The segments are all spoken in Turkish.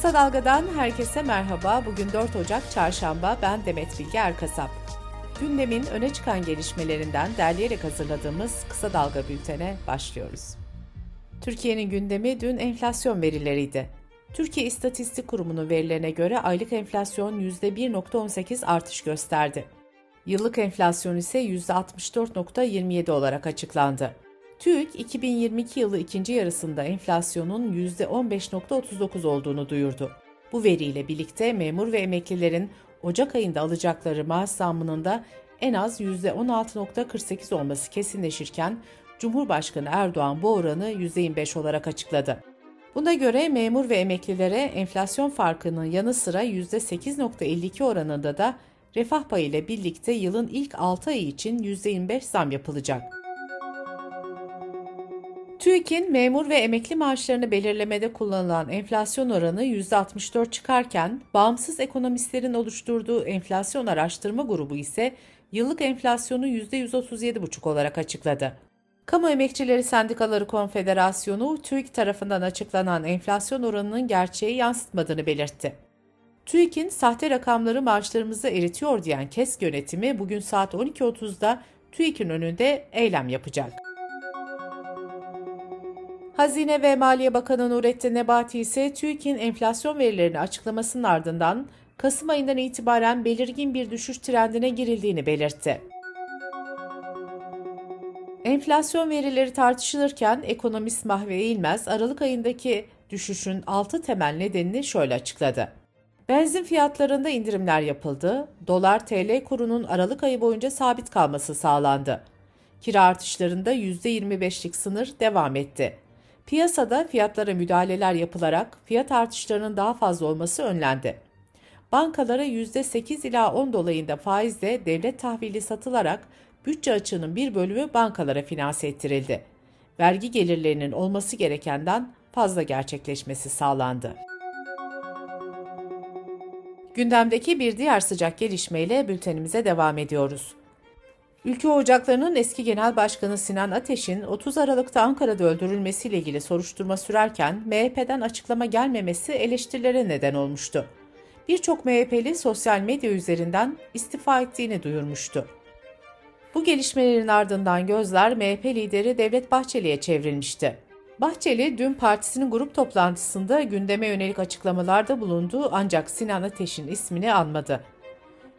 Kısa Dalga'dan herkese merhaba. Bugün 4 Ocak Çarşamba. Ben Demet Bilge Erkasap. Gündemin öne çıkan gelişmelerinden derleyerek hazırladığımız Kısa Dalga bültene başlıyoruz. Türkiye'nin gündemi dün enflasyon verileriydi. Türkiye İstatistik Kurumu'nun verilerine göre aylık enflasyon %1.18 artış gösterdi. Yıllık enflasyon ise %64.27 olarak açıklandı. TÜİK 2022 yılı ikinci yarısında enflasyonun %15.39 olduğunu duyurdu. Bu veriyle birlikte memur ve emeklilerin Ocak ayında alacakları maaş zammının da en az %16.48 olması kesinleşirken Cumhurbaşkanı Erdoğan bu oranı %25 olarak açıkladı. Buna göre memur ve emeklilere enflasyon farkının yanı sıra %8.52 oranında da refah payı ile birlikte yılın ilk 6 ayı için %25 zam yapılacak. TÜİK'in memur ve emekli maaşlarını belirlemede kullanılan enflasyon oranı %64 çıkarken, bağımsız ekonomistlerin oluşturduğu enflasyon araştırma grubu ise yıllık enflasyonu %137,5 olarak açıkladı. Kamu Emekçileri Sendikaları Konfederasyonu, TÜİK tarafından açıklanan enflasyon oranının gerçeği yansıtmadığını belirtti. TÜİK'in sahte rakamları maaşlarımızı eritiyor diyen KESK yönetimi bugün saat 12.30'da TÜİK'in önünde eylem yapacak. Hazine ve Maliye Bakanı Nurettin Nebati ise TÜİK'in enflasyon verilerini açıklamasının ardından Kasım ayından itibaren belirgin bir düşüş trendine girildiğini belirtti. Enflasyon verileri tartışılırken ekonomist Mahve İlmez, Aralık ayındaki düşüşün 6 temel nedenini şöyle açıkladı. Benzin fiyatlarında indirimler yapıldı, dolar TL kurunun Aralık ayı boyunca sabit kalması sağlandı. Kira artışlarında %25'lik sınır devam etti. Piyasada fiyatlara müdahaleler yapılarak fiyat artışlarının daha fazla olması önlendi. Bankalara %8 ila 10 dolayında faizle devlet tahvili satılarak bütçe açığının bir bölümü bankalara finanse ettirildi. Vergi gelirlerinin olması gerekenden fazla gerçekleşmesi sağlandı. Gündemdeki bir diğer sıcak gelişmeyle bültenimize devam ediyoruz. Ülke Ocakları'nın eski Genel Başkanı Sinan Ateş'in 30 Aralık'ta Ankara'da öldürülmesiyle ilgili soruşturma sürerken MHP'den açıklama gelmemesi eleştirilere neden olmuştu. Birçok MHP'li sosyal medya üzerinden istifa ettiğini duyurmuştu. Bu gelişmelerin ardından gözler MHP lideri Devlet Bahçeli'ye çevrilmişti. Bahçeli dün partisinin grup toplantısında gündeme yönelik açıklamalarda bulundu ancak Sinan Ateş'in ismini anmadı.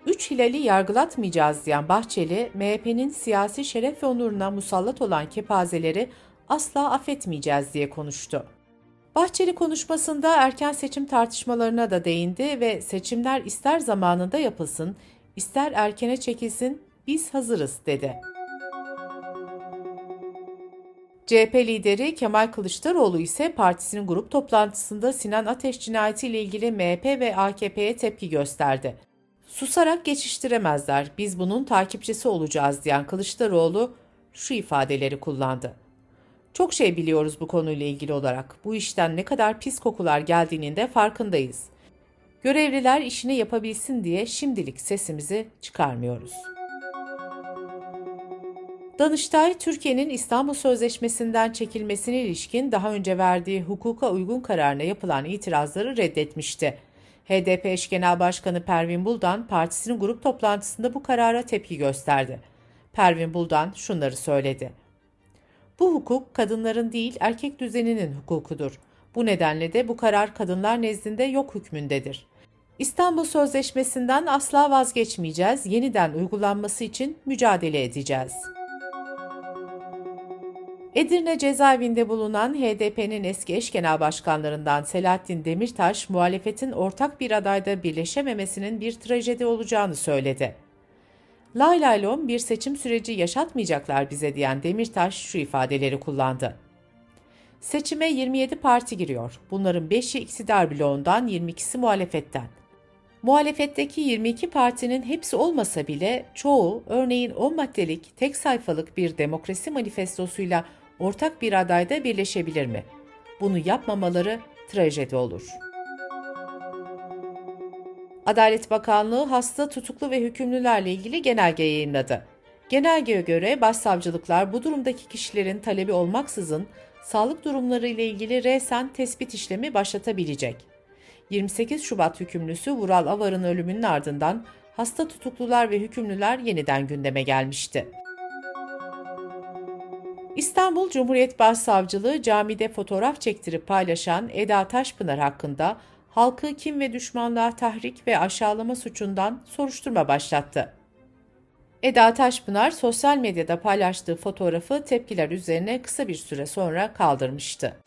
Üç hilali yargılatmayacağız diyen Bahçeli, MHP'nin siyasi şeref ve onuruna musallat olan kepazeleri asla affetmeyeceğiz diye konuştu. Bahçeli konuşmasında erken seçim tartışmalarına da değindi ve seçimler ister zamanında yapılsın, ister erkene çekilsin, biz hazırız dedi. CHP lideri Kemal Kılıçdaroğlu ise partisinin grup toplantısında Sinan Ateş cinayeti ile ilgili MHP ve AKP'ye tepki gösterdi. Susarak geçiştiremezler, biz bunun takipçisi olacağız diyen Kılıçdaroğlu şu ifadeleri kullandı. Çok şey biliyoruz bu konuyla ilgili olarak. Bu işten ne kadar pis kokular geldiğinin de farkındayız. Görevliler işini yapabilsin diye şimdilik sesimizi çıkarmıyoruz.'' Danıştay, Türkiye'nin İstanbul Sözleşmesi'nden çekilmesine ilişkin daha önce verdiği hukuka uygun kararına yapılan itirazları reddetmişti. HDP eş genel başkanı Pervin Buldan partisinin grup toplantısında bu karara tepki gösterdi. Pervin Buldan şunları söyledi. Bu hukuk kadınların değil erkek düzeninin hukukudur. Bu nedenle de bu karar kadınlar nezdinde yok hükmündedir. İstanbul Sözleşmesi'nden asla vazgeçmeyeceğiz, yeniden uygulanması için mücadele edeceğiz.'' Edirne cezaevinde bulunan HDP'nin eski eş genel başkanlarından Selahattin Demirtaş, muhalefetin ortak bir adayda birleşememesinin bir trajedi olacağını söyledi. Lay lay lom bir seçim süreci yaşatmayacaklar bize diyen Demirtaş şu ifadeleri kullandı. Seçime 27 parti giriyor. Bunların 5'i iktidar bloğundan, 22'si muhalefetten. Muhalefetteki 22 partinin hepsi olmasa bile çoğu örneğin 10 maddelik tek sayfalık bir demokrasi manifestosuyla ortak bir adayda birleşebilir mi? Bunu yapmamaları trajedi olur. Adalet Bakanlığı hasta, tutuklu ve hükümlülerle ilgili genelge yayınladı. Genelgeye göre başsavcılıklar bu durumdaki kişilerin talebi olmaksızın sağlık durumları ile ilgili resen tespit işlemi başlatabilecek. 28 Şubat hükümlüsü Vural Avar'ın ölümünün ardından hasta tutuklular ve hükümlüler yeniden gündeme gelmişti. İstanbul Cumhuriyet Başsavcılığı camide fotoğraf çektirip paylaşan Eda Taşpınar hakkında halkı kim ve düşmanlığa tahrik ve aşağılama suçundan soruşturma başlattı. Eda Taşpınar sosyal medyada paylaştığı fotoğrafı tepkiler üzerine kısa bir süre sonra kaldırmıştı.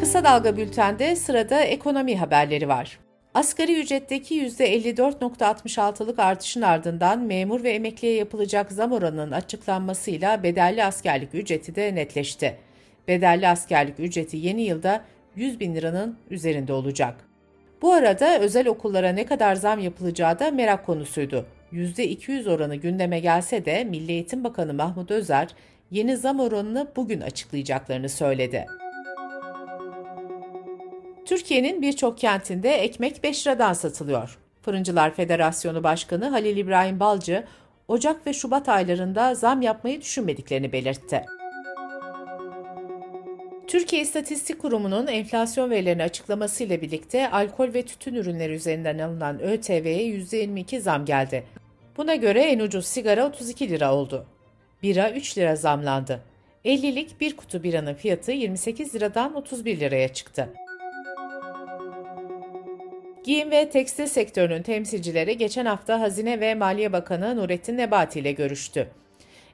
Kısa Dalga Bülten'de sırada ekonomi haberleri var. Asgari ücretteki %54.66'lık artışın ardından memur ve emekliye yapılacak zam oranının açıklanmasıyla bedelli askerlik ücreti de netleşti. Bedelli askerlik ücreti yeni yılda 100 bin liranın üzerinde olacak. Bu arada özel okullara ne kadar zam yapılacağı da merak konusuydu. %200 oranı gündeme gelse de Milli Eğitim Bakanı Mahmut Özer yeni zam oranını bugün açıklayacaklarını söyledi. Türkiye'nin birçok kentinde ekmek 5 liradan satılıyor. Fırıncılar Federasyonu Başkanı Halil İbrahim Balcı, Ocak ve Şubat aylarında zam yapmayı düşünmediklerini belirtti. Türkiye İstatistik Kurumu'nun enflasyon verilerini açıklamasıyla birlikte alkol ve tütün ürünleri üzerinden alınan ÖTV'ye %22 zam geldi. Buna göre en ucuz sigara 32 lira oldu. Bira 3 lira zamlandı. 50'lik bir kutu biranın fiyatı 28 liradan 31 liraya çıktı. Giyim ve tekstil sektörünün temsilcileri geçen hafta Hazine ve Maliye Bakanı Nurettin Nebati ile görüştü.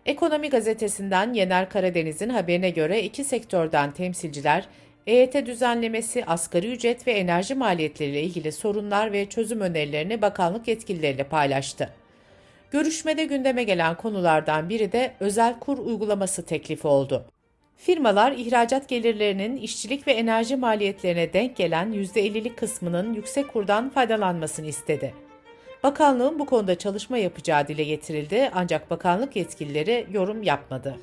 Ekonomi gazetesinden Yener Karadeniz'in haberine göre iki sektörden temsilciler, EYT düzenlemesi, asgari ücret ve enerji maliyetleriyle ilgili sorunlar ve çözüm önerilerini bakanlık yetkilileriyle paylaştı. Görüşmede gündeme gelen konulardan biri de özel kur uygulaması teklifi oldu. Firmalar ihracat gelirlerinin işçilik ve enerji maliyetlerine denk gelen %50'lik kısmının yüksek kurdan faydalanmasını istedi. Bakanlığın bu konuda çalışma yapacağı dile getirildi ancak bakanlık yetkilileri yorum yapmadı.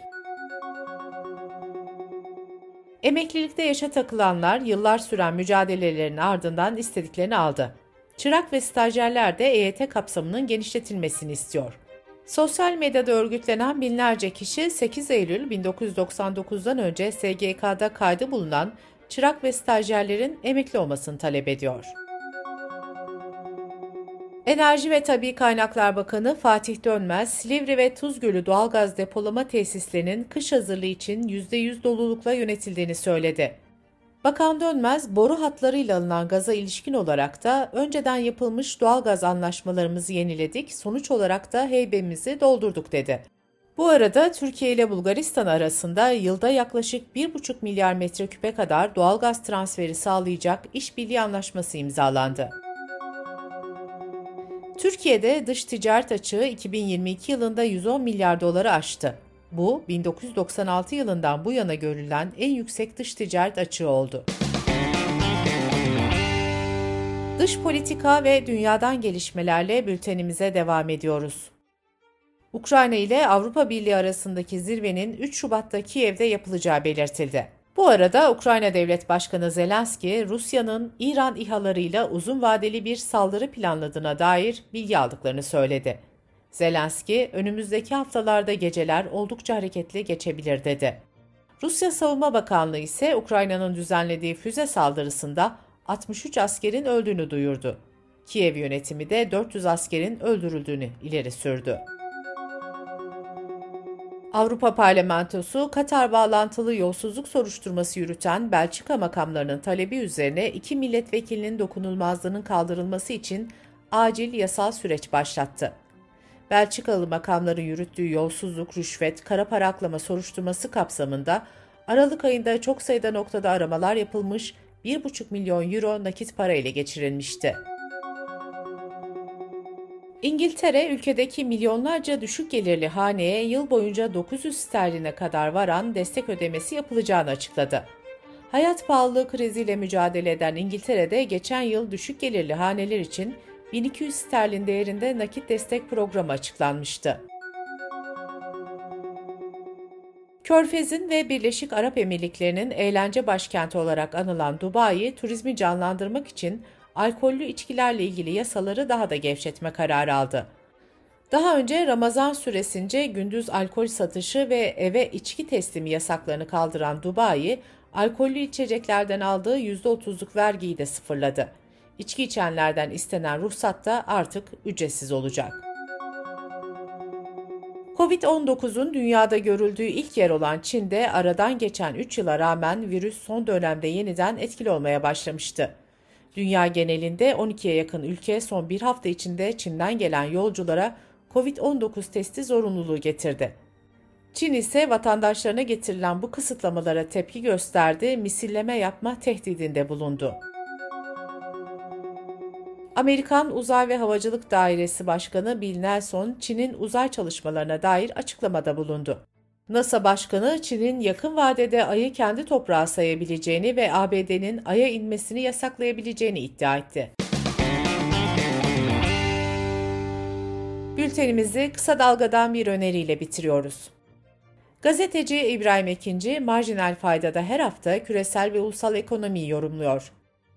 Emeklilikte yaşa takılanlar yıllar süren mücadelelerin ardından istediklerini aldı. Çırak ve stajyerler de EYT kapsamının genişletilmesini istiyor. Sosyal medyada örgütlenen binlerce kişi 8 Eylül 1999'dan önce SGK'da kaydı bulunan çırak ve stajyerlerin emekli olmasını talep ediyor. Enerji ve Tabi Kaynaklar Bakanı Fatih Dönmez, Silivri ve Tuzgölü doğalgaz depolama tesislerinin kış hazırlığı için %100 dolulukla yönetildiğini söyledi. Bakan Dönmez, boru hatlarıyla alınan gaza ilişkin olarak da önceden yapılmış doğalgaz anlaşmalarımızı yeniledik, sonuç olarak da heybemizi doldurduk dedi. Bu arada Türkiye ile Bulgaristan arasında yılda yaklaşık 1,5 milyar metreküpe kadar doğalgaz transferi sağlayacak işbirliği anlaşması imzalandı. Türkiye'de dış ticaret açığı 2022 yılında 110 milyar doları aştı. Bu 1996 yılından bu yana görülen en yüksek dış ticaret açığı oldu. Dış politika ve dünyadan gelişmelerle bültenimize devam ediyoruz. Ukrayna ile Avrupa Birliği arasındaki zirvenin 3 Şubat'ta Kiev'de yapılacağı belirtildi. Bu arada Ukrayna Devlet Başkanı Zelenski, Rusya'nın İran İHA'larıyla uzun vadeli bir saldırı planladığına dair bilgi aldıklarını söyledi. Zelenski, önümüzdeki haftalarda geceler oldukça hareketli geçebilir dedi. Rusya Savunma Bakanlığı ise Ukrayna'nın düzenlediği füze saldırısında 63 askerin öldüğünü duyurdu. Kiev yönetimi de 400 askerin öldürüldüğünü ileri sürdü. Avrupa Parlamentosu, Katar bağlantılı yolsuzluk soruşturması yürüten Belçika makamlarının talebi üzerine iki milletvekilinin dokunulmazlığının kaldırılması için acil yasal süreç başlattı. Belçikalı makamların yürüttüğü yolsuzluk, rüşvet, kara para aklama soruşturması kapsamında Aralık ayında çok sayıda noktada aramalar yapılmış, 1,5 milyon euro nakit para ile geçirilmişti. İngiltere, ülkedeki milyonlarca düşük gelirli haneye yıl boyunca 900 sterline kadar varan destek ödemesi yapılacağını açıkladı. Hayat pahalılığı kriziyle mücadele eden İngiltere'de geçen yıl düşük gelirli haneler için 1200 sterlin değerinde nakit destek programı açıklanmıştı. Körfez'in ve Birleşik Arap Emirlikleri'nin eğlence başkenti olarak anılan Dubai, turizmi canlandırmak için alkollü içkilerle ilgili yasaları daha da gevşetme kararı aldı. Daha önce Ramazan süresince gündüz alkol satışı ve eve içki teslimi yasaklarını kaldıran Dubai, alkollü içeceklerden aldığı %30'luk vergiyi de sıfırladı. İçki içenlerden istenen ruhsat da artık ücretsiz olacak. Covid-19'un dünyada görüldüğü ilk yer olan Çin'de aradan geçen 3 yıla rağmen virüs son dönemde yeniden etkili olmaya başlamıştı. Dünya genelinde 12'ye yakın ülke son bir hafta içinde Çin'den gelen yolculara COVID-19 testi zorunluluğu getirdi. Çin ise vatandaşlarına getirilen bu kısıtlamalara tepki gösterdi, misilleme yapma tehdidinde bulundu. Amerikan Uzay ve Havacılık Dairesi Başkanı Bill Nelson, Çin'in uzay çalışmalarına dair açıklamada bulundu. NASA Başkanı, Çin'in yakın vadede Ay'ı kendi toprağı sayabileceğini ve ABD'nin Ay'a inmesini yasaklayabileceğini iddia etti. Bültenimizi kısa dalgadan bir öneriyle bitiriyoruz. Gazeteci İbrahim Ekinci, marjinal faydada her hafta küresel ve ulusal ekonomiyi yorumluyor.